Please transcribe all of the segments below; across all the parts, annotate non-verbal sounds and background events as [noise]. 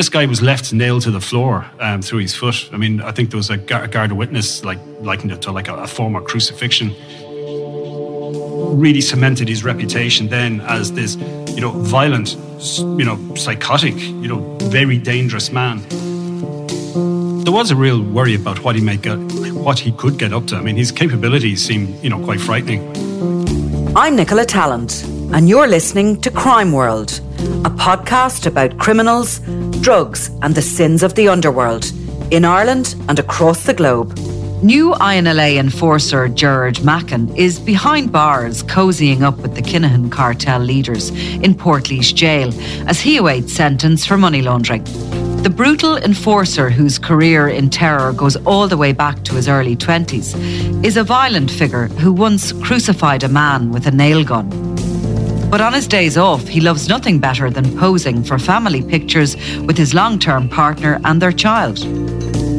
This guy was left nailed to the floor um, through his foot. I mean, I think there was a, guard witness like likened it to like a, a form of crucifixion. Really cemented his reputation then as this, you know, violent, you know, psychotic, you know, very dangerous man. There was a real worry about what he might get, what he could get up to. I mean, his capabilities seem, you know, quite frightening. I'm Nicola Tallant, and you're listening to Crime World, a podcast about criminals, drugs, and the sins of the underworld in Ireland and across the globe. New INLA enforcer Gerard Mackin is behind bars cozying up with the Kinahan cartel leaders in Portlaoise jail as he awaits sentence for money laundering. The brutal enforcer, whose career in terror goes all the way back to his early 20s, is a violent figure who once crucified a man with a nail gun. But on his days off, he loves nothing better than posing for family pictures with his long term partner and their child.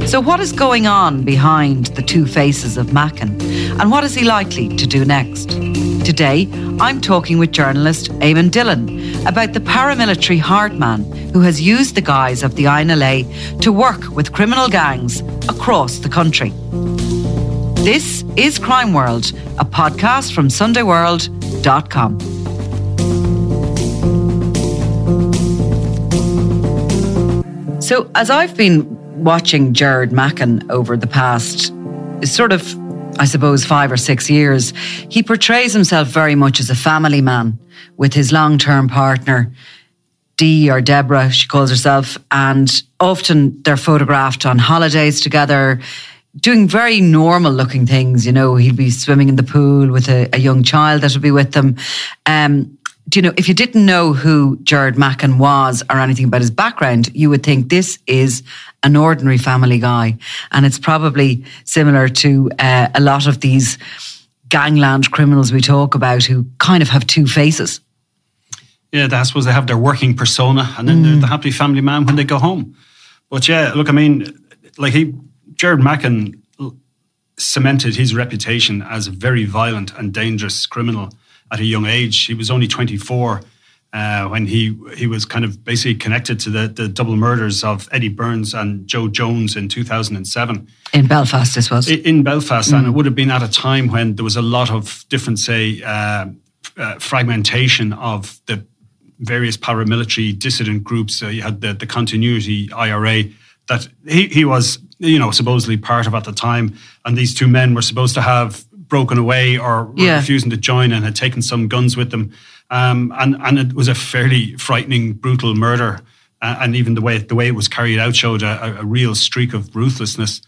So, what is going on behind the two faces of Mackin, and what is he likely to do next? Today, I'm talking with journalist Eamon Dillon about the paramilitary hardman who has used the guise of the INLA to work with criminal gangs across the country. This is Crime World, a podcast from SundayWorld.com. So, as I've been watching Gerard Mackin over the past sort of, I suppose, five or six years, he portrays himself very much as a family man with his long term partner, Dee or Deborah, she calls herself, and often they're photographed on holidays together. Doing very normal looking things, you know, he'd be swimming in the pool with a, a young child that would be with them. Um, do you know, if you didn't know who Gerard Mackin was or anything about his background, you would think this is an ordinary family guy. And it's probably similar to uh, a lot of these gangland criminals we talk about who kind of have two faces. Yeah, I suppose they have their working persona and then mm. they're the happy family man when they go home. But yeah, look, I mean, like he, Gerard Mackin cemented his reputation as a very violent and dangerous criminal at a young age. He was only 24 uh, when he he was kind of basically connected to the, the double murders of Eddie Burns and Joe Jones in 2007. In Belfast, this was. In Belfast, mm. and it would have been at a time when there was a lot of different, say, uh, uh, fragmentation of the various paramilitary dissident groups. Uh, you had the, the continuity IRA that he, he was, you know, supposedly part of at the time. And these two men were supposed to have broken away or were yeah. refusing to join and had taken some guns with them. Um, and and it was a fairly frightening, brutal murder. Uh, and even the way the way it was carried out showed a, a, real streak of ruthlessness.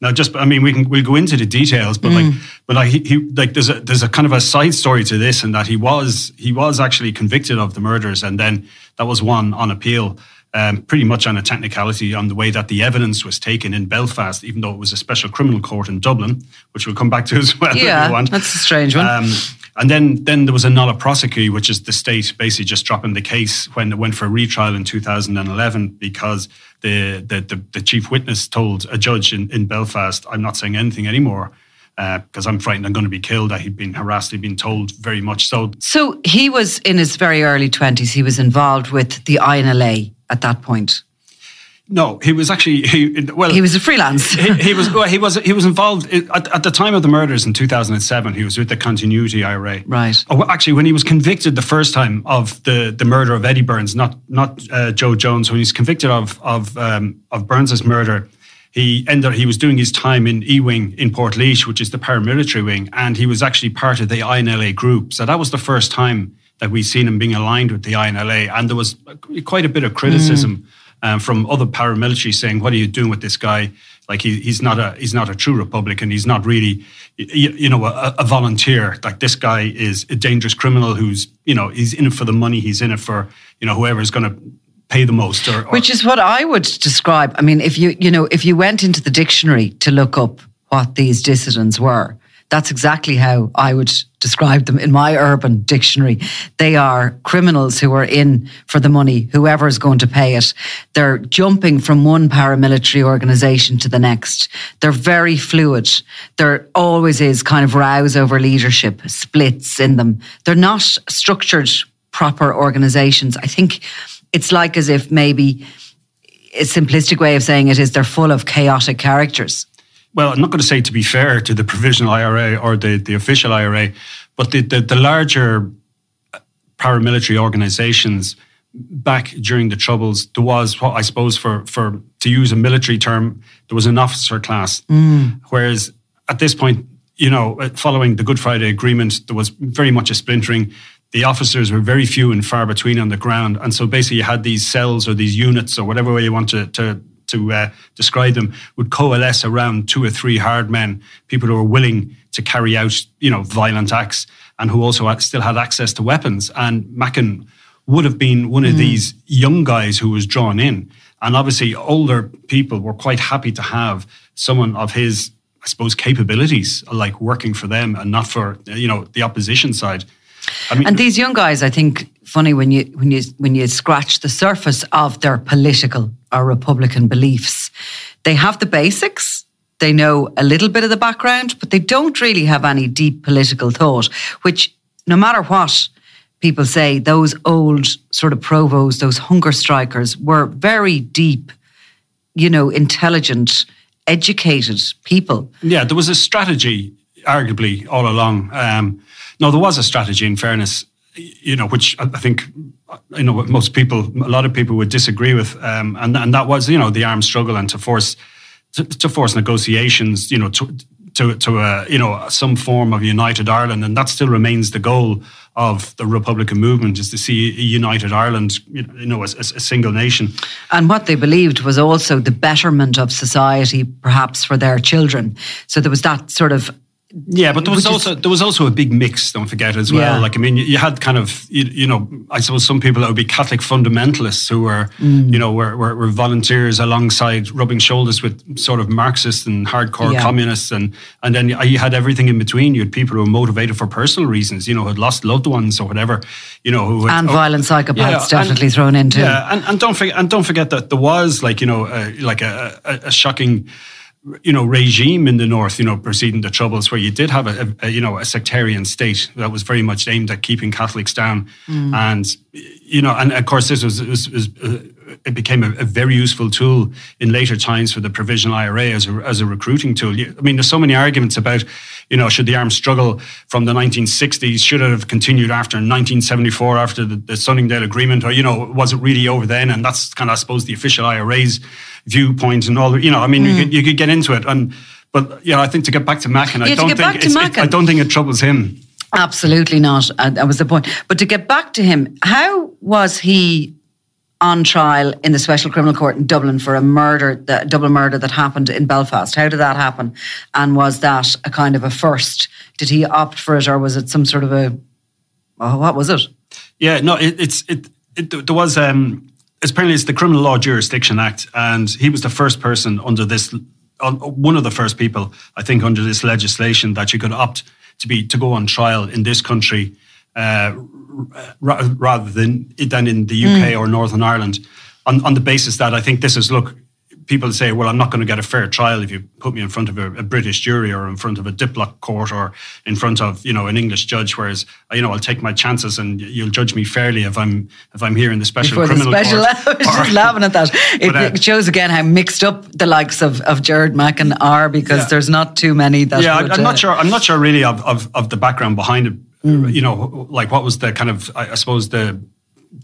Now, just I mean, we can we'll go into the details, but mm. like, but like he, he, like there's a there's a kind of a side story to this, and that he was he was actually convicted of the murders, and then that was one on appeal. Um, pretty much on a technicality on the way that the evidence was taken in Belfast, even though it was a special criminal court in Dublin, which we'll come back to [laughs] as well. If you want. Yeah, that's a strange one. Um, and then then there was a nolle prosequi, which is the state basically just dropping the case when it went for a retrial in 2011 because the the, the, the chief witness told a judge in, in Belfast, "I'm not saying anything anymore." because uh, I'm frightened I'm going to be killed. That he'd been harassed, he'd been told very much so. So he was in his very early 20s, he was involved with the INLA at that point. No, he was actually he, well. He was a freelance. he, he, was well, he was he was involved at, at, the time of the murders in 2007. He was with the Continuity IRA. Right. Oh, actually, when he was convicted the first time of the, the murder of Eddie Burns, not not uh, Joe Jones, when he's convicted of of um, of Burns's murder, he ended he was doing his time in E Wing in Portlaoise, which is the paramilitary wing, and he was actually part of the INLA group. So that was the first time that we've seen him being aligned with the INLA, and there was quite a bit of criticism. Mm um, from other paramilitary saying, "What are you doing with this guy? Like he, he's not a he's not a true Republican. He's not really, you, you know, a, a, volunteer. Like this guy is a dangerous criminal who's you know he's in it for the money. He's in it for you know whoever is going to pay the most. Or, or Which is what I would describe. I mean, if you you know if you went into the dictionary to look up what these dissidents were, that's exactly how I would describe them in my urban dictionary. They are criminals who are in for the money, whoever is going to pay it. They're jumping from one paramilitary organization to the next. They're very fluid. There always is kind of rows over leadership, splits in them. They're not structured, proper organizations. I think it's like as if maybe a simplistic way of saying it is they're full of chaotic characters well, I'm not going to say to be fair to the provisional IRA or the, the official IRA, but the, the, the larger paramilitary organizations back during the troubles, there was what I suppose for for to use a military term, there was an officer class. Mm. Whereas at this point, you know, uh, following the Good Friday Agreement, there was very much a splintering. The officers were very few and far between on the ground, and so basically you had these cells or these units or whatever way you want to, to to uh, describe them, would coalesce around two or three hard men, people who were willing to carry out, you know, violent acts and who also had, still had access to weapons. And Mackin would have been one of mm. these young guys who was drawn in. And obviously, older people were quite happy to have someone of his, I suppose, capabilities, like working for them and not for, you know, the opposition side. I mean, and these young guys, I think, funny when you when you when you scratch the surface of their political or Republican beliefs, they have the basics. They know a little bit of the background, but they don't really have any deep political thought. Which, no matter what people say, those old sort of provos, those hunger strikers, were very deep, you know, intelligent, educated people. Yeah, there was a strategy, arguably, all along. Um, no, there was a strategy, in fairness, you know, which I think, you know, most people, a lot of people would disagree with. Um, and, and that was, you know, the armed struggle and to force, to, to force negotiations, you know, to, to, to uh, you know, some form of united Ireland. And that still remains the goal of the Republican movement is to see a united Ireland, you know, as, as, a single nation. And what they believed was also the betterment of society, perhaps for their children. So there was that sort of yeah, but there was also is, there was also a big mix. Don't forget as well. Yeah. Like I mean, you, you had kind of you, you, know I suppose some people that would be Catholic fundamentalists who were mm. you know were, were, were, volunteers alongside rubbing shoulders with sort of Marxists and hardcore yeah. communists, and and then you had everything in between. You had people who were motivated for personal reasons, you know, who had lost loved ones or whatever, you know, who had, and oh, violent psychopaths yeah, definitely and, thrown into. Yeah, and, and don't forget and don't forget that there was like you know uh, like a, a, a shocking you know regime in the north you know preceding the troubles where you did have a, a, you know a sectarian state that was very much aimed at keeping catholics down mm. and you know and of course this was, was, was uh, it became a, a, very useful tool in later times for the provisional IRA as a, as a recruiting tool. I mean, there's so many arguments about, you know, should the armed struggle from the 1960s should it have continued after 1974 after the, the Sunningdale Agreement, or you know, was it really over then? And that's kind of, I suppose, the official IRA's viewpoint and all. The, you know, I mean, mm. you, could, you could get into it, and but you know, I think to get back to Mackin, I don't think it, I don't think it troubles him. Absolutely not. Uh, that was the point. But to get back to him, how was he on trial in the Special Criminal Court in Dublin for a murder, the double murder that happened in Belfast? How did that happen? And was that a kind of a first? Did he opt for it, or was it some sort of a? Oh, what was it? Yeah, no, it, it's it, it. There was um, apparently it's the Criminal Law Jurisdiction Act, and he was the first person under this, one of the first people, I think, under this legislation that you could opt to be to go on trial in this country uh, r- rather than than in the UK mm. or Northern Ireland, on, on the basis that I think this is look people say, well, I'm not going to get a fair trial if you put me in front of a, a, British jury or in front of a Diplock court or in front of you know an English judge. Whereas you know I'll take my chances and you'll judge me fairly if I'm if I'm here in the special Before criminal the special, court. [laughs] I was just laughing at that. [laughs] It, but, uh, shows again how mixed up the likes of of Gerard Mackin are because yeah. there's not too many that. Yeah, would, I'm not uh, sure. I'm not sure really of of, of the background behind it. Mm. You know, like what was the kind of I, I suppose the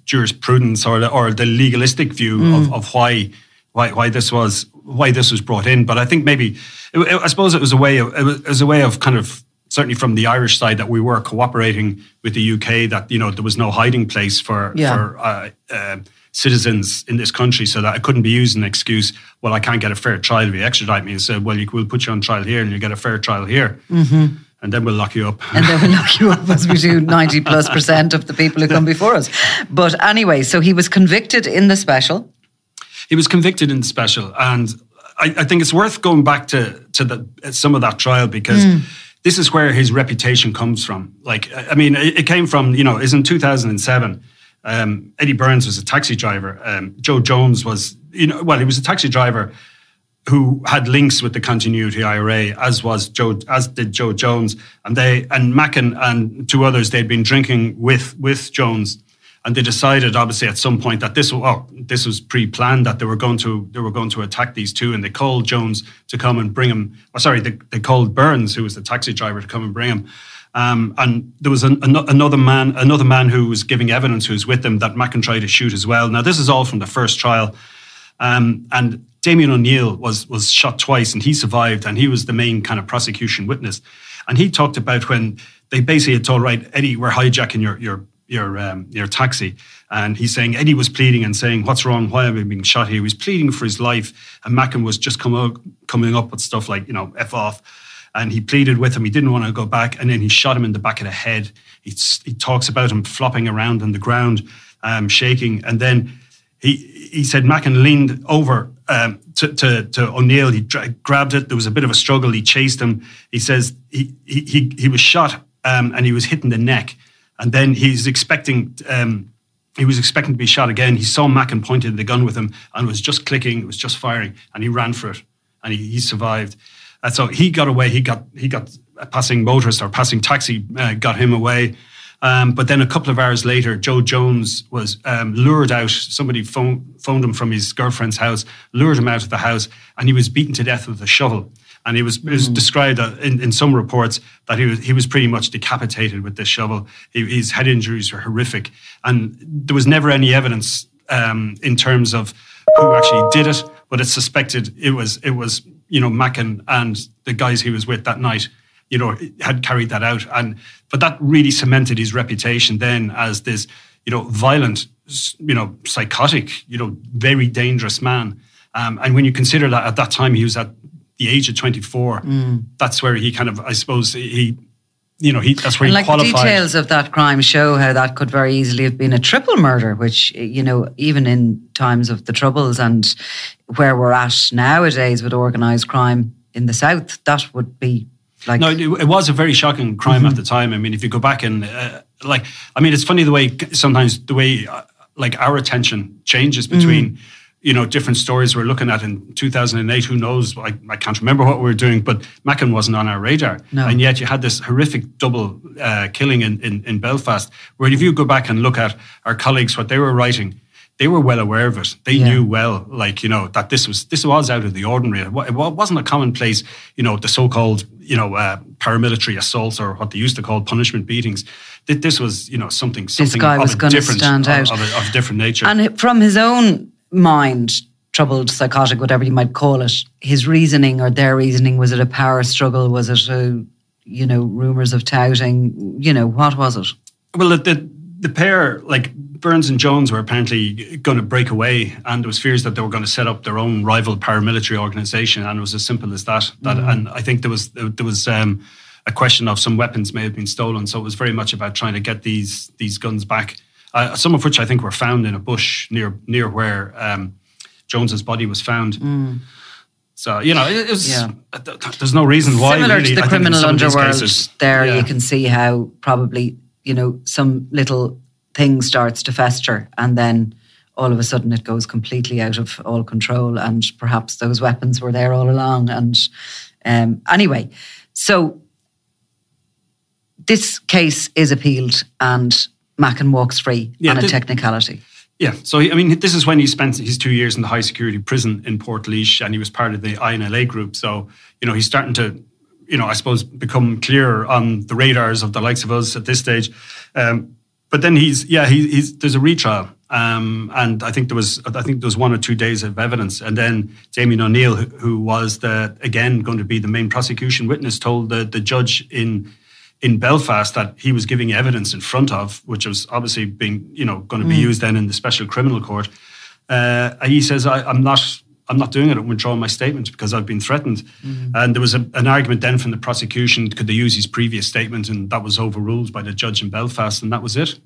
jurisprudence or the, or the legalistic view mm. of, of why why why this was why this was brought in. But I think maybe it, it, I suppose it was a way of it was, it was, a way of kind of certainly from the Irish side that we were cooperating with the UK that you know there was no hiding place for yeah. for. Uh, uh, citizens in this country so that it couldn't be used as an excuse well I can't get a fair trial if you extradite me and said well you, we'll put you on trial here and you get a fair trial here mm-hmm and then we'll lock you up. [laughs] And then we'll lock you up as we do 90 plus percent of the people who come before us. But anyway, so he was convicted in the special. He was convicted in the special. And I, I think it's worth going back to, to the, some of that trial because mm. this is where his reputation comes from. Like, I mean, it, it came from, you know, is in 2007. Um, Eddie Burns was a taxi driver. Um, Joe Jones was, you know, well, he was a taxi driver who had links with the Continuity IRA, as was Joe, as did Joe Jones, and they and Mackin and two others they'd been drinking with with Jones, and they decided obviously at some point that this oh, this was pre-planned that they were going to they were going to attack these two, and they called Jones to come and bring him. Oh, sorry, they, they called Burns, who was the taxi driver, to come and bring him. Um, and there was an, an, another man, another man who was giving evidence who was with them that Mackin tried to shoot as well. Now this is all from the first trial. Um, and Damien O'Neill was was shot twice, and he survived, and he was the main kind of prosecution witness. And he talked about when they basically had told, right, Eddie, we're hijacking your your your um, your taxi, and he's saying Eddie was pleading and saying, "What's wrong? Why am I being shot here?" He was pleading for his life, and Mackin was just coming coming up with stuff like, you know, f off. And he pleaded with him. He didn't want to go back, and then he shot him in the back of the head. He, he talks about him flopping around on the ground, um, shaking, and then he he said Mackin leaned over um, to, to, to, O'Neill. He dra- grabbed it. There was a bit of a struggle. He chased him. He says he he he, was shot um, and he was hit in the neck. And then he's expecting um, he was expecting to be shot again. He saw Mackin pointed the gun with him and was just clicking. It was just firing, and he ran for it, and he, he survived. And so he got away. He got he got a passing motorist or passing taxi uh, got him away. Um, but then a couple of hours later, Joe Jones was um, lured out. Somebody phone, phoned him from his girlfriend's house, lured him out of the house, and he was beaten to death with a shovel. And he was, it was mm. described in, in some reports that he was he was pretty much decapitated with this shovel. He, his head injuries were horrific, and there was never any evidence um, in terms of who actually did it. But it's suspected it was it was you know Mackin and the guys he was with that night you know, had carried that out. And but that really cemented his reputation then as this, you know, violent, you know, psychotic, you know, very dangerous man. Um, and when you consider that at that time he was at the age of 24, mm. that's where he kind of, I suppose, he, you know, he, that's where and he like qualified. The details of that crime show how that could very easily have been a triple murder, which, you know, even in times of the Troubles and where we're at nowadays with organised crime in the South, that would be like, no, it, it was a very shocking crime mm-hmm. at the time. I mean, if you go back and uh, like, I mean, it's funny the way sometimes the way uh, like our attention changes between. Mm-hmm. You know, different stories we're looking at in 2008. Who knows? I, I can't remember what we were doing, but Mackin wasn't on our radar. No. And yet you had this horrific double uh, killing in, in, in Belfast, where if you go back and look at our colleagues, what they were writing, they were well aware of it. They yeah. knew well, like you know, that this was this was out of the ordinary. It wasn't a commonplace, you know, the so-called you know uh, paramilitary assaults or what they used to call punishment beatings. This was you know something something this guy was going to stand out of, of, a, of different nature. And from his own mind, troubled, psychotic, whatever you might call it, his reasoning or their reasoning was it a power struggle? Was it a you know rumors of touting? You know what was it? Well, the the, the pair like Burns and Jones were apparently going to break away, and there was fears that they were going to set up their own rival paramilitary organization, and it was as simple as that. That, mm. and I think there was there was um, a question of some weapons may have been stolen, so it was very much about trying to get these these guns back. Uh, some of which I think were found in a bush near near where um, Jones's body was found. Mm. So you know, it, was. Yeah. There's no reason why. Similar really, to the criminal underworld, cases, there yeah. you can see how probably you know some little thing starts to fester, and then all of a sudden it goes completely out of all control, and perhaps those weapons were there all along. And um, anyway, so this case is appealed, and Mackin walks free yeah, on a technicality. Yeah, so I mean, this is when he spent his two years in the high security prison in Portlaoise, and he was part of the INLA group. So you know, he's starting to, you know, I suppose become clearer on the radars of the likes of us at this stage. Um, but then he's yeah, he, he's there's a retrial, um, and I think there was I think there was one or two days of evidence, and then Damien O'Neill, who, who was the again going to be the main prosecution witness, told the the judge in in Belfast that he was giving evidence in front of, which was obviously being, you know, going to be mm. used then in the special criminal court. Uh, he says, I, am not. I'm not doing it. I'm withdrawing my statement because I've been threatened. Mm. And there was a, an argument then from the prosecution: could they use his previous statement? And that was overruled by the judge in Belfast, and that was it.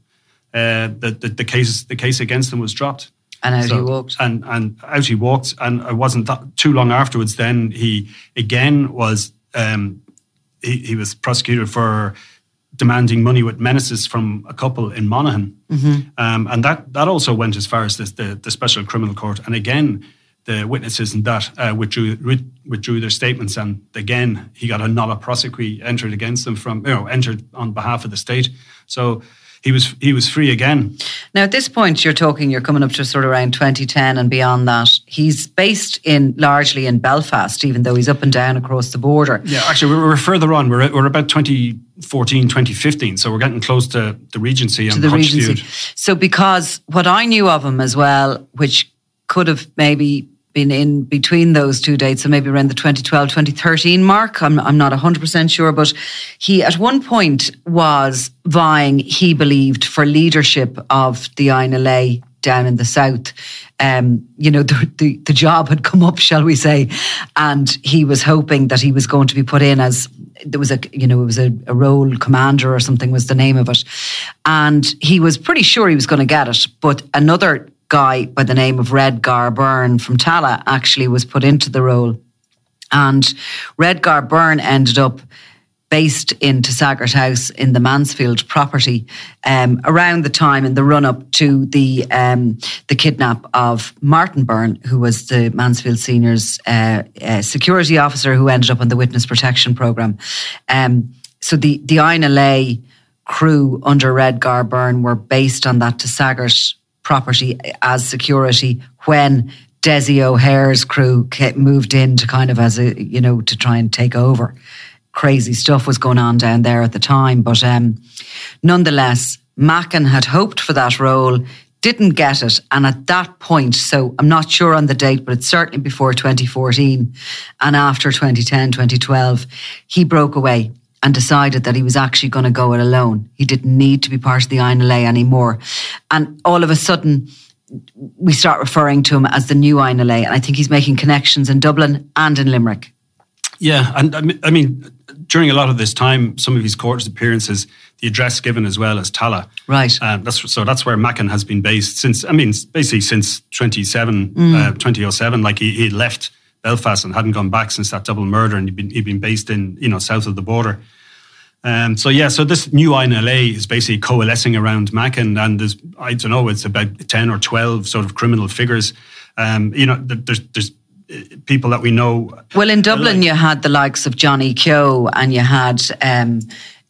Uh, the, the, the case the case against him was dropped. And out so, he walked. And and out he walked. And it wasn't that, too long afterwards. Then he again was um, he, he was prosecuted for demanding money with menaces from a couple in Monaghan. Mm-hmm. Um, and that, that also went as far as this, the, the special criminal court. And again, the witnesses in that uh, withdrew, withdrew their statements. And again, he got a nolle prosequi entered against them from, you know, entered on behalf of the state. So he was he was free again. Now at this point, you're talking, you're coming up to sort of around 2010 and beyond that. He's based in largely in Belfast, even though he's up and down across the border. Yeah, actually, we're, we're further on. We're we're about 2014, 2015, so we're getting close to the Regency and to the Regency. So because what I knew of him as well, which could have maybe been in between those two dates, so maybe around the 2012, 2013 mark. I'm, I'm not 100% sure, but he at one point was vying, he believed, for leadership of the INLA down in the south. Um, you know, the, the, the job had come up, shall we say, and he was hoping that he was going to be put in as there was a you know it was a, a role commander or something was the name of it, and he was pretty sure he was going to get it. But another guy by the name of Redgar Byrne from Tallaght actually was put into the role. And Redgar Byrne ended up based in Tasaggart House in the Mansfield property um, around the time in the run up to the um, the kidnap of Martin Byrne, who was the Mansfield Seniors uh, uh, security officer who ended up on the witness protection program. Um, so the the INLA crew under Redgar Byrne were based on that Tasaggart property as security when Desi O'Hare's crew moved in to kind of as a, you know, to try and take over. Crazy stuff was going on down there at the time. But um, nonetheless, Mackin had hoped for that role, didn't get it. And at that point, so I'm not sure on the date, but it's certainly before 2014 and after 2010, 2012, he broke away and decided that he was actually going to go it alone. He didn't need to be part of the INLA anymore. And all of a sudden, we start referring to him as the new INLA. And I think he's making connections in Dublin and in Limerick. Yeah. And I mean, during a lot of this time, some of his court appearances, the address given as well as Tallaght. Right. Um, that's, so that's where Mackin has been based since, I mean, basically since 27, mm. uh, 2007. Like he, he left Belfast and hadn't gone back since that double murder, and he'd been he'd been based in you know south of the border. Um, so yeah, so this new INLA is basically coalescing around Mackin, and and there's I don't know, it's about ten or twelve sort of criminal figures. Um, you know, there's there's uh, people that we know. Well, in Dublin, like, you had the likes of Johnny Keogh, and you had um,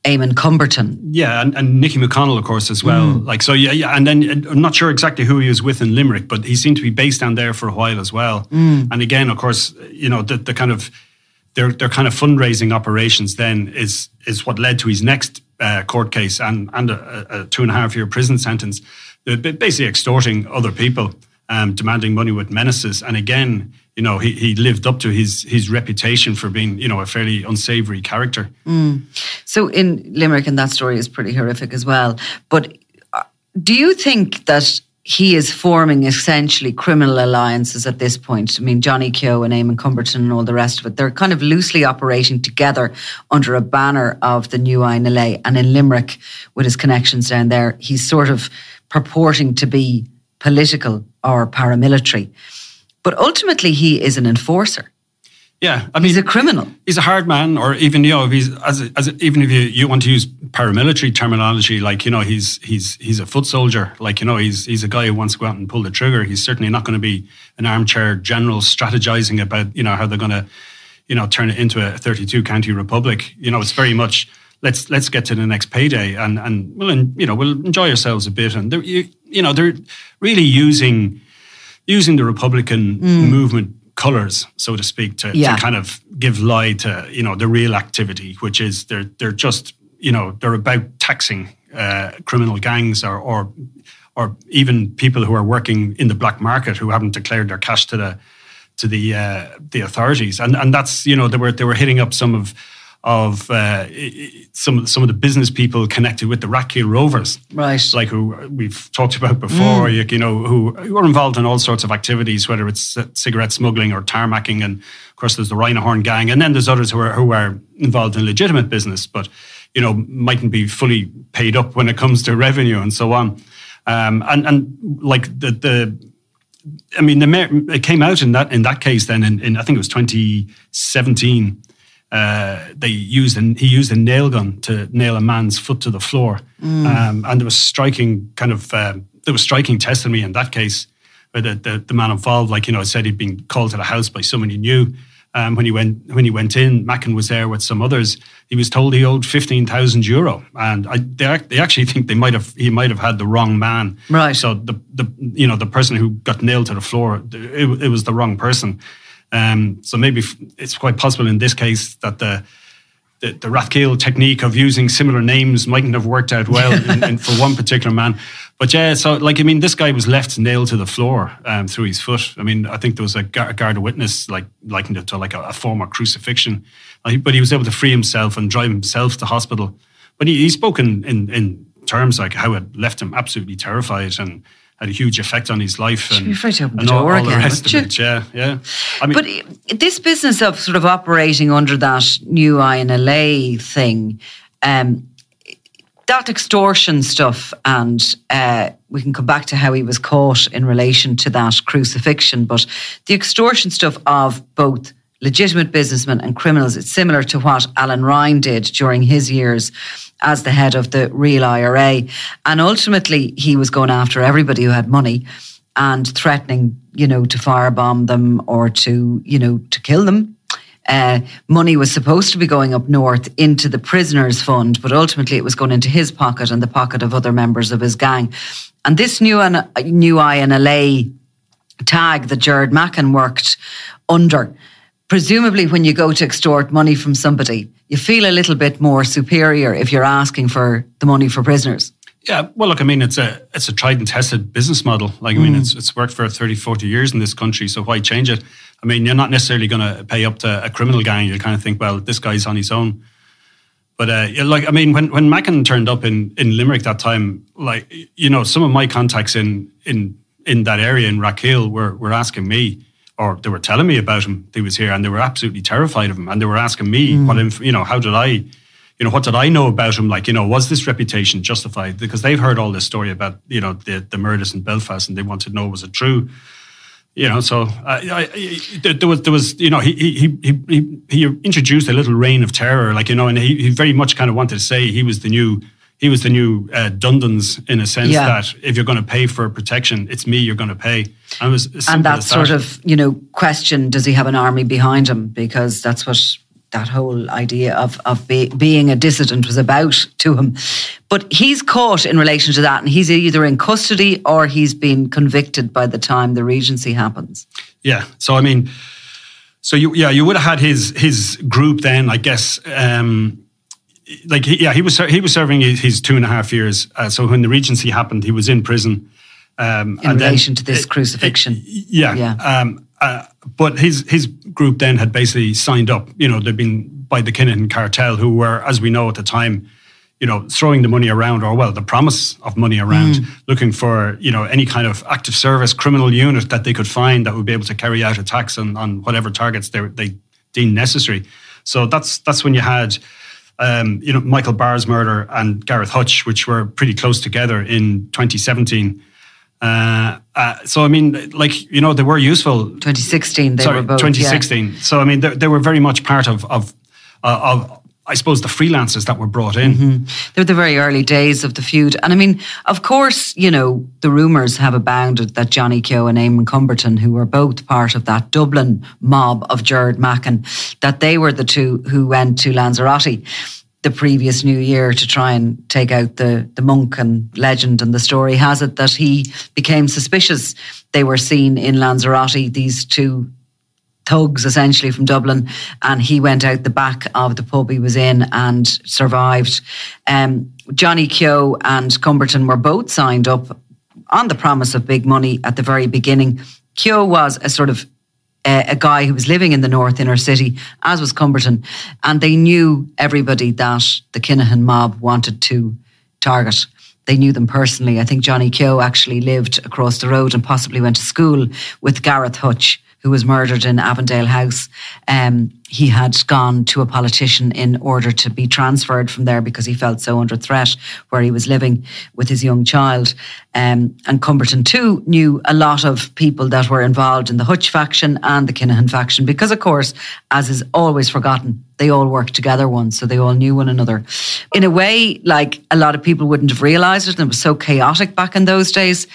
Eamon Cumberton. Yeah, and, and Nicky McConnell, of course, as well. Mm. Like so, yeah, yeah. And then I'm not sure exactly who he was with in Limerick, but he seemed to be based down there for a while as well. Mm. And again, of course, you know, the, the kind of their their kind of fundraising operations then is is what led to his next uh, court case and and a, a, two and a half year prison sentence. They're basically extorting other people, um, demanding money with menaces, and again you know, he, he lived up to his his reputation for being, you know, a fairly unsavory character. Mm. So in Limerick, and that story is pretty horrific as well. But uh, do you think that he is forming essentially criminal alliances at this point? I mean, Johnny Keogh and Eamon Cumberton and all the rest of it, they're kind of loosely operating together under a banner of the new INLA. And in Limerick, with his connections down there, he's sort of purporting to be political or paramilitary. But ultimately, he is an enforcer. Yeah, I mean, he's a criminal. He's a hard man, or even you know, if he's as, as even if you, you want to use paramilitary terminology, like you know, he's he's he's a foot soldier. Like you know, he's he's a guy who wants to go out and pull the trigger. He's certainly not going to be an armchair general strategizing about you know how they're going to you know turn it into a 32 county republic. You know, it's very much let's let's get to the next payday and and we'll you know we'll enjoy ourselves a bit. And you you know they're really using using the Republican mm. movement colors, so to speak, to, yeah. to kind of give lie to you know the real activity, which is they're they're just you know they're about taxing uh, criminal gangs or or or even people who are working in the black market who haven't declared their cash to the to the uh, the authorities, and and that's you know they were they were hitting up some of of uh, some some of the business people connected with the Rathkeale Rovers, right? Like who we've talked about before, mm. you, know, who, who are involved in all sorts of activities, whether it's cigarette smuggling or tarmacking, and of course there's the Rhino horn gang, and then there's others who are who are involved in legitimate business, but you know mightn't be fully paid up when it comes to revenue and so on, um, and and like the the. I mean, the, it came out in that in that case. Then, in, in I think it was 2017, uh, they used and he used a nail gun to nail a man's foot to the floor, mm. um, and there was striking kind of uh, there was striking testimony in that case where the, the, the man involved, like you know, said he'd been called to the house by someone he knew. Um, when he went when he went in, Mackin was there with some others. He was told he owed fifteen thousand euro, and I, they, they actually think they might have he might have had the wrong man. Right. So the the you know the person who got nailed to the floor, it, it was the wrong person. Um, so maybe it's quite possible in this case that the the, the technique of using similar names mightn't have worked out well in, in, for one particular man. But yeah, so like I mean, this guy was left nailed to the floor um, through his foot. I mean, I think there was a, guard of witness like likened it to like a, a form of crucifixion, but he was able to free himself and drive himself to hospital. But he, he spoke in, in, in terms like how it left him absolutely terrified and had a huge effect on his life and, and all, all, the rest of it. Yeah, yeah. I mean, but this business of sort of operating under that new INLA thing, um, that extortion stuff, and uh, we can come back to how he was caught in relation to that crucifixion, but the extortion stuff of both legitimate businessmen and criminals, it's similar to what Alan Ryan did during his years as the head of the real IRA. And ultimately, he was going after everybody who had money and threatening, you know, to firebomb them or to, you know, to kill them. Uh, money was supposed to be going up north into the prisoners' fund, but ultimately it was going into his pocket and the pocket of other members of his gang. And this new, and new INLA tag that Gerard Mackin worked under presumably when you go to extort money from somebody, you feel a little bit more superior if you're asking for the money for prisoners. Yeah, well, look, I mean, it's a it's a tried and tested business model. Like, I mean, mm. it's it's worked for 30, 40 years in this country, so why change it? I mean, you're not necessarily going to pay up to a criminal gang. You kind of think, well, this guy's on his own. But uh, like, I mean, when when Mackin turned up in in Limerick that time, like, you know, some of my contacts in in in that area in Rathkeale were were asking me, or they were telling me about him. He was here, and they were absolutely terrified of him, and they were asking me, mm. "What, you know, how did I, you know, what did I know about him? Like, you know, was this reputation justified? Because they've heard all this story about, you know, the the murders in Belfast, and they wanted to know was it true." You know, so I, I, there was there was you know he he he he he introduced a little reign of terror, like you know, and he, he very much kind of wanted to say he was the new he was the new uh, Dundon's in a sense yeah. that if you're going to pay for protection, it's me you're going to pay. And, was and that sort of you know question: Does he have an army behind him? Because that's what that whole idea of of be, being a dissident was about to him. But he's caught in relation to that, and he's either in custody or he's been convicted by the time the regency happens. Yeah. So I mean. So you, yeah, you would have had his his group then, I guess. Um, like he, yeah, he was he was serving his, two and a half years. Uh, so when the regency happened, he was in prison. Um, in relation then, to this crucifixion, it, yeah, yeah. Um, uh, but his his group then had basically signed up. You know, they'd been by the Kinahan cartel, who were, as we know at the time, you know, throwing the money around, or well, the promise of money around, mm. looking for you know any kind of active service criminal unit that they could find that would be able to carry out attacks on, on whatever targets they they deemed necessary. So that's that's when you had um, you know, Michael Barr's murder and Gareth Hutch, which were pretty close together in 2017. Uh, uh, so I mean, like you know, they were useful. 2016, they Sorry, were both. 2016. Yeah. So I mean, they, they were very much part of of, uh, of I suppose the freelancers that were brought in. Mm-hmm. They're the very early days of the feud. And I mean, of course, you know, the rumours have abounded that Johnny Keogh and Eamon Cumberton, who were both part of that Dublin mob of Gerard Mackin, that they were the two who went to Lanzarote the previous new year to try and take out the, the monk and legend. And the story has it that he became suspicious. They were seen in Lanzarote, these two thugs essentially from Dublin, and he went out the back of the pub he was in and survived. Um, Johnny Keogh and Cumberton were both signed up on the promise of big money at the very beginning. Keogh was a sort of a guy who was living in the north inner city, as was Cumberton, and they knew everybody that the Kinahan mob wanted to target. They knew them personally. I think Johnny Keogh actually lived across the road and possibly went to school with Gareth Hutch, who was murdered in Avondale House. Um, he had gone to a politician in order to be transferred from there because he felt so under threat where he was living with his young child. Um, and Cumberton too knew a lot of people that were involved in the Hutch faction and the Kinahan faction because, of course, as is always forgotten, they all worked together once, so they all knew one another. In a way, like a lot of people wouldn't have realised it, and it was so chaotic back in those days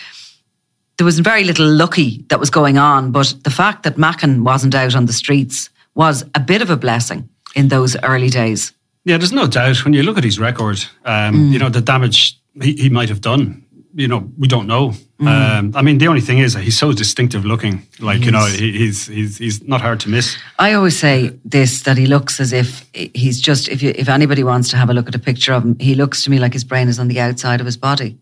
there was very little lucky that was going on, but the fact that Mackin wasn't out on the streets was a bit of a blessing in those early days. Yeah, there's no doubt when you look at his record, um, mm. you know, the damage he, he might have done. You know, we don't know. Mm. Um, I mean, the only thing is that he's so distinctive looking. Like, you know, he, he's he's he's not hard to miss. I always say this that he looks as if he's just if you if anybody wants to have a look at a picture of him, he looks to me like his brain is on the outside of his body.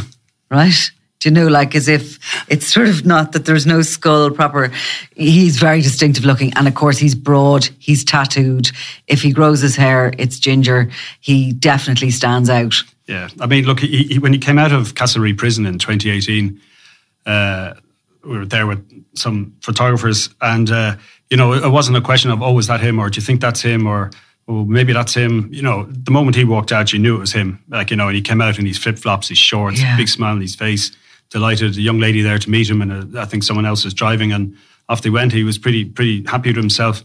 [laughs] right? Do you know, like as if it's sort of not that there's no skull proper. He's very distinctive looking. And of course, he's broad, he's tattooed. If he grows his hair, it's ginger. He definitely stands out. Yeah. I mean, look, he, he, when he came out of Castlerea prison in 2018, uh, we were there with some photographers. And, uh, you know, it wasn't a question of, oh, is that him? Or do you think that's him? Or, oh, maybe that's him. You know, the moment he walked out, you knew it was him. Like, you know, and he came out in his flip flops, his shorts, yeah. big smile on his face delighted. A young lady there to meet him, and a, I think someone else was driving, and off they went. He was pretty pretty happy with himself.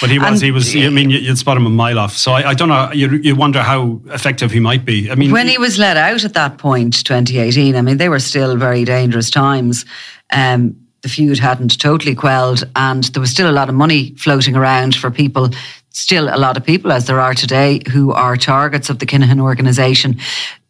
But he was, and, he was. I mean, you'd spot him a mile off. So I, I don't know. You, you wonder how effective he might be. I mean, when he was let out at that point, 2018. I mean, they were still very dangerous times. Um, the feud hadn't totally quelled, and there was still a lot of money floating around for people. Still, a lot of people, as there are today, who are targets of the Kinahan organisation.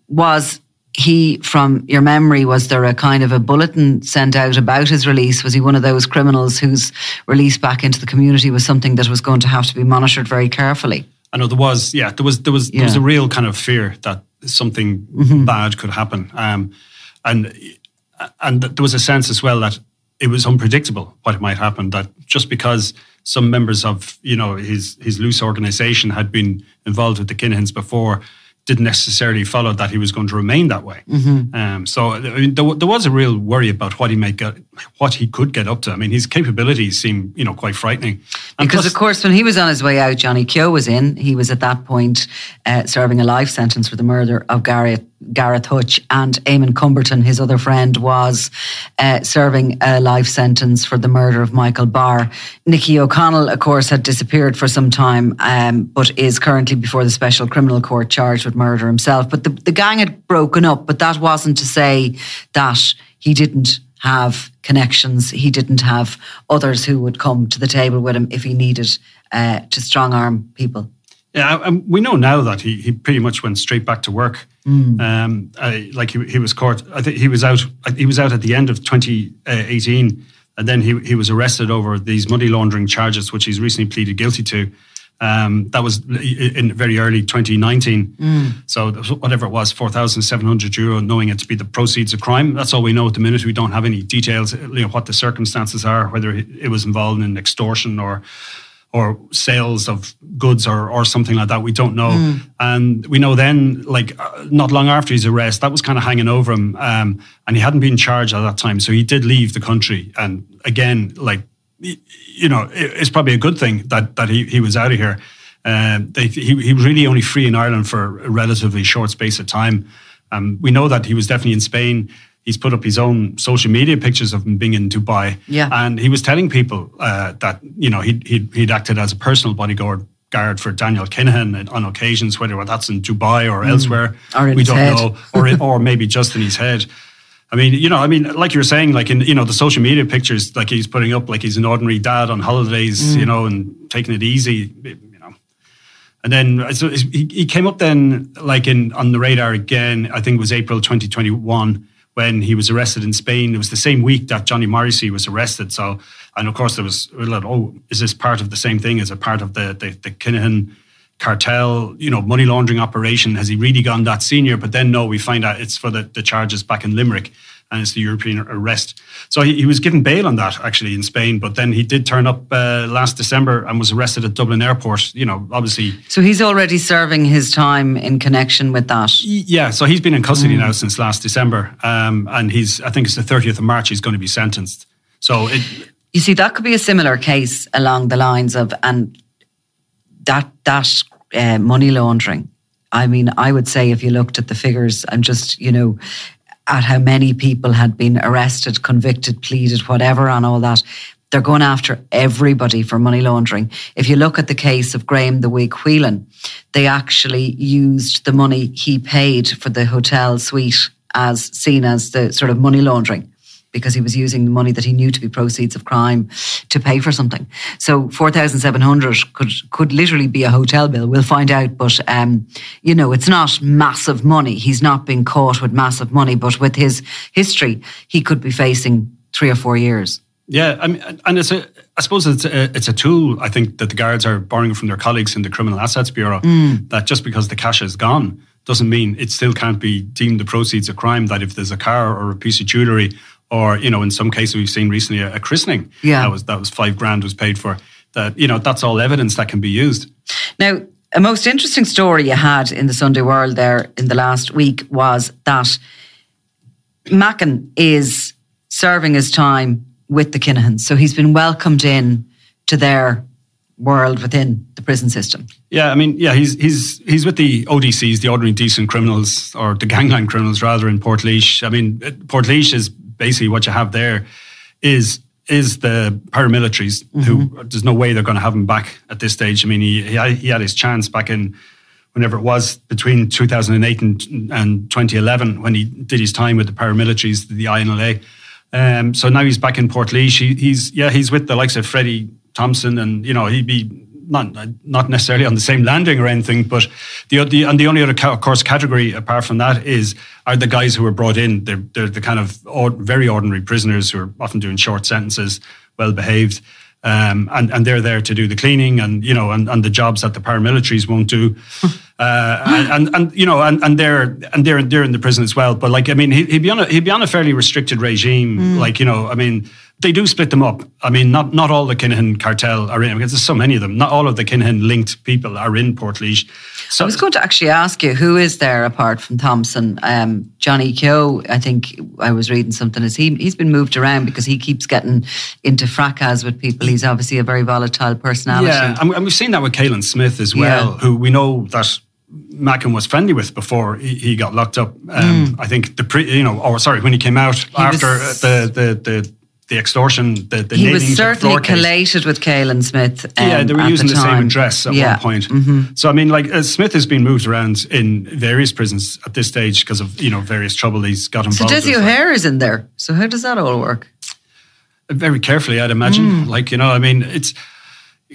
Was he, from your memory, was there a kind of a bulletin sent out about his release? Was he one of those criminals whose release back into the community was something that was going to have to be monitored very carefully? I know there was, yeah, there was, there was, yeah. there was a real kind of fear that something mm-hmm. bad could happen, um, and and there was a sense as well that it was unpredictable what might happen. That just because some members of you know his his loose organisation had been involved with the Kinahans before didn't necessarily follow that he was going to remain that way. Mm-hmm. Um, so I mean, there, there, was a real worry about what he might get, what he could get up to. I mean, his capabilities seem, you know, quite frightening. And because plus, of course, when he was on his way out, Johnny Keogh was in. He was at that point uh, serving a life sentence for the murder of Gareth Gareth Hutch and Eamon Cumberton, his other friend, was uh, serving a life sentence for the murder of Michael Barr. Nicky O'Connell, of course, had disappeared for some time, um, but is currently before the Special Criminal Court charged with murder himself. But the, the gang had broken up, but that wasn't to say that he didn't have connections. He didn't have others who would come to the table with him if he needed uh, to strong arm people. Yeah, um, we know now that he, he pretty much went straight back to work. Mm. Um, uh, like he, he was caught. I think he was out. He was out at the end of 2018, and then he he was arrested over these money laundering charges, which he's recently pleaded guilty to. Um, that was in very early 2019. Mm. So whatever it was, 4,700 euro, knowing it to be the proceeds of crime. That's all we know at the minute. We don't have any details, you know, what the circumstances are, whether it was involved in extortion or or sales of goods or, or something like that. We don't know. Mm. And we know then, like uh, not long after his arrest, that was kind of hanging over him. Um, and he hadn't been charged at that time. So he did leave the country. And again, like, you know, it's probably a good thing that, that he, he was out of here. Um, they, he, he was really only free in Ireland for a relatively short space of time. Um, we know that he was definitely in Spain he's put up his own social media pictures of him being in Dubai. Yeah. And he was telling people uh, that, you know, he'd, he'd, he'd acted as a personal bodyguard guard for Daniel Kinahan on occasions, whether that's in Dubai or elsewhere. Mm. Or in we don't head. know. Or, or maybe just in his head. I mean, you know, I mean, like you were saying, like in you know the social media pictures, like he's putting up like he's an ordinary dad on holidays, Mm. you know, and taking it easy, you know. And then so he, he came up then like in on the radar again. I think it was April 2021 when he was arrested in Spain. It was the same week that Johnny Morrissey was arrested. So, and of course there was a lot. Oh, is this part of the same thing? Is it part of the the, the Kinahan cartel? You know, money laundering operation? Has he really gone that senior? But then no, we find out it's for the, the charges back in Limerick. And it's the European arrest. So he, he was given bail on that actually in Spain, but then he did turn up uh, last December and was arrested at Dublin Airport. You know, obviously So he's already serving his time in connection with that. yeah, so he's been in custody now since last December, um, and he's I think it's the 30th of March he's going to be sentenced. So it, You see, that could be a similar case along the lines of, and that that uh, money laundering. I mean, I would say if you looked at the figures and just you know at how many people had been arrested, convicted, pleaded, whatever, on all that. They're going after everybody for money laundering. If you look at the case of Graham the Wig Whelan, they actually used the money he paid for the hotel suite as seen as the sort of money laundering because he was using the money that he knew to be proceeds of crime to pay for something. So four thousand seven hundred could could literally be a hotel bill. We'll find out, but um, you know, it's not massive money. He's not been caught with massive money, but with his history, he could be facing three or four years. yeah, I mean, and it's a I suppose it's a, it's a tool I think that the guards are borrowing from their colleagues in the Criminal Assets Bureau. That just because the cash is gone doesn't mean it still can't be deemed the proceeds of crime. That if there's a car or a piece of jewellery, or you know, in some cases we've seen recently a, a christening, Yeah. that was that was five grand was paid for. That you know, that's all evidence that can be used. Now, a most interesting story you had in the Sunday World there in the last week was that Mackin is serving his time with the Kinahans. So he's been welcomed in to their world within the prison system. Yeah, I mean, yeah, he's he's he's with the ODCs, the ordinary decent criminals, or the gangland criminals rather in Portlaoise. I mean, Portlaoise is basically what you have there is is the paramilitaries who there's no way they're going to have him back at this stage. I mean, he he had, he had his chance back in whenever it was between 2008 and, and 2011 when he did his time with the paramilitaries, the INLA. Um, so now he's back in Portlaoise. He, he's yeah, he's with the likes of Freddie Thompson, and you know he'd be not not necessarily on the same landing or anything, but the, the and the only other ca- course category apart from that is are the guys who are brought in. They're they're the kind of very ordinary prisoners who are often doing short sentences, well behaved. Um, and, and they're there to do the cleaning and you know and, and the jobs that the paramilitaries won't do, [laughs] uh, and, and and you know and, and they're and they're they're in the prison as well. But like I mean, he, he'd be on a he'd be on a fairly restricted regime. Like you know, I mean, they do split them up. I mean, not not all the Kinahan cartel are in because there's so many of them. Not all of the Kinahan linked people are in Portlaoise. So I was going to actually ask you who is there apart from Thompson? Um, Johnny Keogh, I think I was reading something. Is he? He's been moved around because he keeps getting into fracas with people. He's obviously a very volatile personality. Yeah, and, and we've seen that with Caolan Smith as well, Yeah. who we know that Mackin was friendly with before he, he got locked up. Um, I think the pre, you know, or sorry, when he came out after Mm. was- the, the the the extortion, the, the he was the certainly floor case. collated with Caolan Smith. um, yeah, they were using the, same time. address at Yeah. Mm-hmm. one point. So I mean, like uh, Smith has been moved around in various prisons at this stage because of you know various trouble he's got So involved. Dessie with. O'Hare is in there. So how does that all work? very carefully, I'd imagine. Mm. Like you know, I mean, it's.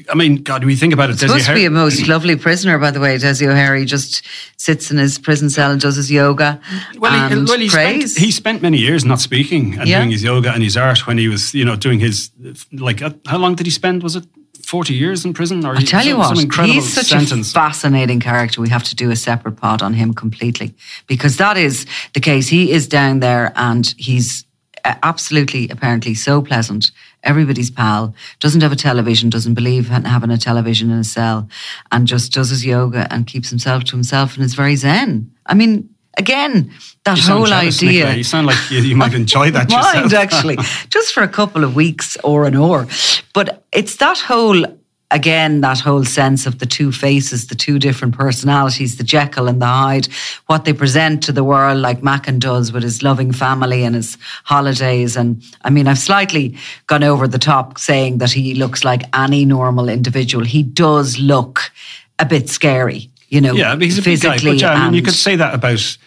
I mean, God, we think about it. Dessie Supposed to be a most lovely prisoner, by the way. Dessie O'Hare just sits in his prison cell and does his yoga Well, he, well, he prays. spent, he spent many years not speaking and Yeah. doing his yoga and his art when he was, you know, doing his like. uh, How long did he spend? Was it forty years in prison? Or I tell you some, what, some he's such sentence. a fascinating character. We have to do a separate pod on him completely because that is the case. He is down there and he's uh, absolutely, apparently, so pleasant. Everybody's pal. Doesn't have a television. Doesn't believe in having a television in a cell, and just does his yoga and keeps himself to himself and is very zen. I mean, again, that whole jealous, idea. Nicola. You sound like you, you might [laughs] enjoy that mind yourself. actually, [laughs] just for a couple of weeks or an hour. But it's that whole again, that whole sense of the two faces, the two different personalities, the Jekyll and the Hyde, what they present to the world, like Mackin does with his loving family and his holidays. And I mean, I've slightly gone over the top saying that he looks like any normal individual. He does look a bit scary, you know, yeah, he's a physically. big guy. But yeah, I mean, you could say that about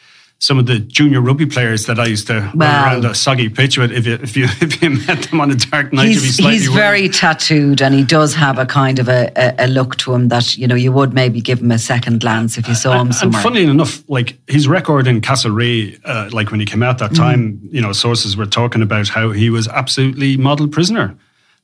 some of the junior rugby players that I used to run around a soggy pitch with. If you if you if you met them on a dark night, you'd be He's, slightly he's very tattooed and he does have a kind of a, a, a look to him that, you know, you would maybe give him a second glance if you saw him And, and funnily enough, like his record in Castlerea, uh, like when he came out Mm. that time, you know, sources were talking about how he was absolutely model prisoner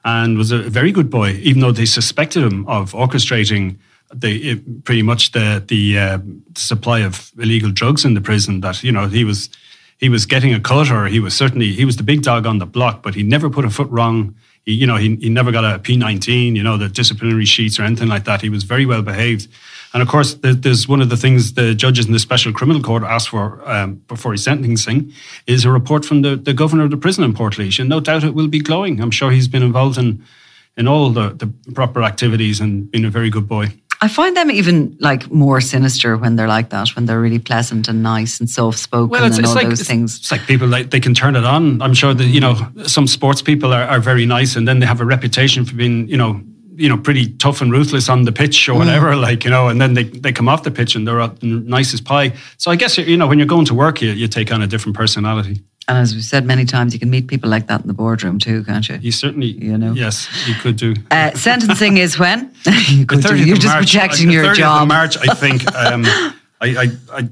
and was a very good boy, even though they suspected him of orchestrating the it, pretty much the the uh, supply of illegal drugs in the prison. That you know he was he was getting a cut, or he was certainly he was the big dog on the block, but he never put a foot wrong. He, you know, he, he never got a P19, you know, the disciplinary sheets or anything like that. He was very well behaved. And of course, there's one of the things the judges in the special criminal court asked for um, before his sentencing is a report from the, the governor of the prison in Portlaoise. And no doubt it will be glowing. I'm sure he's been involved in in all the, the proper activities and been a very good boy. I find them even like more sinister when they're like that, when they're really pleasant and nice and soft spoken and all those it's, things. it's like people like they can turn it on. I'm sure that you know some sports people are, are very nice, and then they have a reputation for being you know you know pretty tough and ruthless on the pitch or Mm. whatever. Like you know, and then they, they come off the pitch and they're up nice as pie. So I guess you know when you're going to work, you you take on a different personality. And as we've said many times, you can meet people like that in the boardroom too, can't you? You certainly You know. yes you could do. Uh, sentencing is when? [laughs] you could do. 30th You're just March, projecting uh, your the 30th job. Of March, I think. [laughs] Um, I, I, I,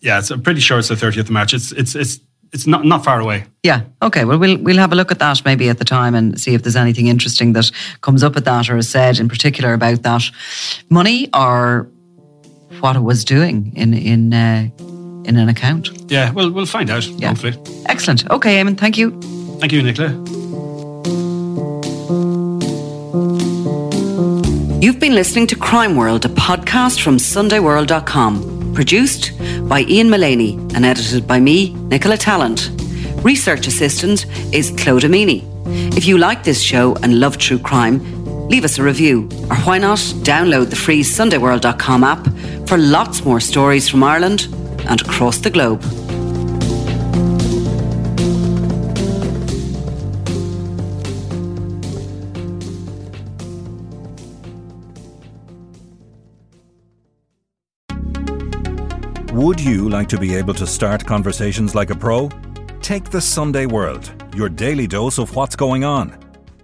yeah, it's, I'm pretty sure it's the 30th of March. It's it's it's it's not not far away. Yeah. Okay. Well, we'll we'll have a look at that maybe at the time and see if there's anything interesting that comes up at that or is said in particular about that money or what it was doing in in uh, in an account. Yeah, well, we'll find out. Yeah. Hopefully. Excellent. Okay, Eamon. Thank you. Thank you, Nicola. You've been listening to Crime World, a podcast from SundayWorld.com, produced by Ian Mullaney and edited by me, Nicola Tallant. Research assistant is Claude Amini. If you like this show and love true crime, leave us a review, or why not download the free SundayWorld.com app for lots more stories from Ireland and across the globe. Would you like to be able to start conversations like a pro? Take the Sunday World, your daily dose of what's going on.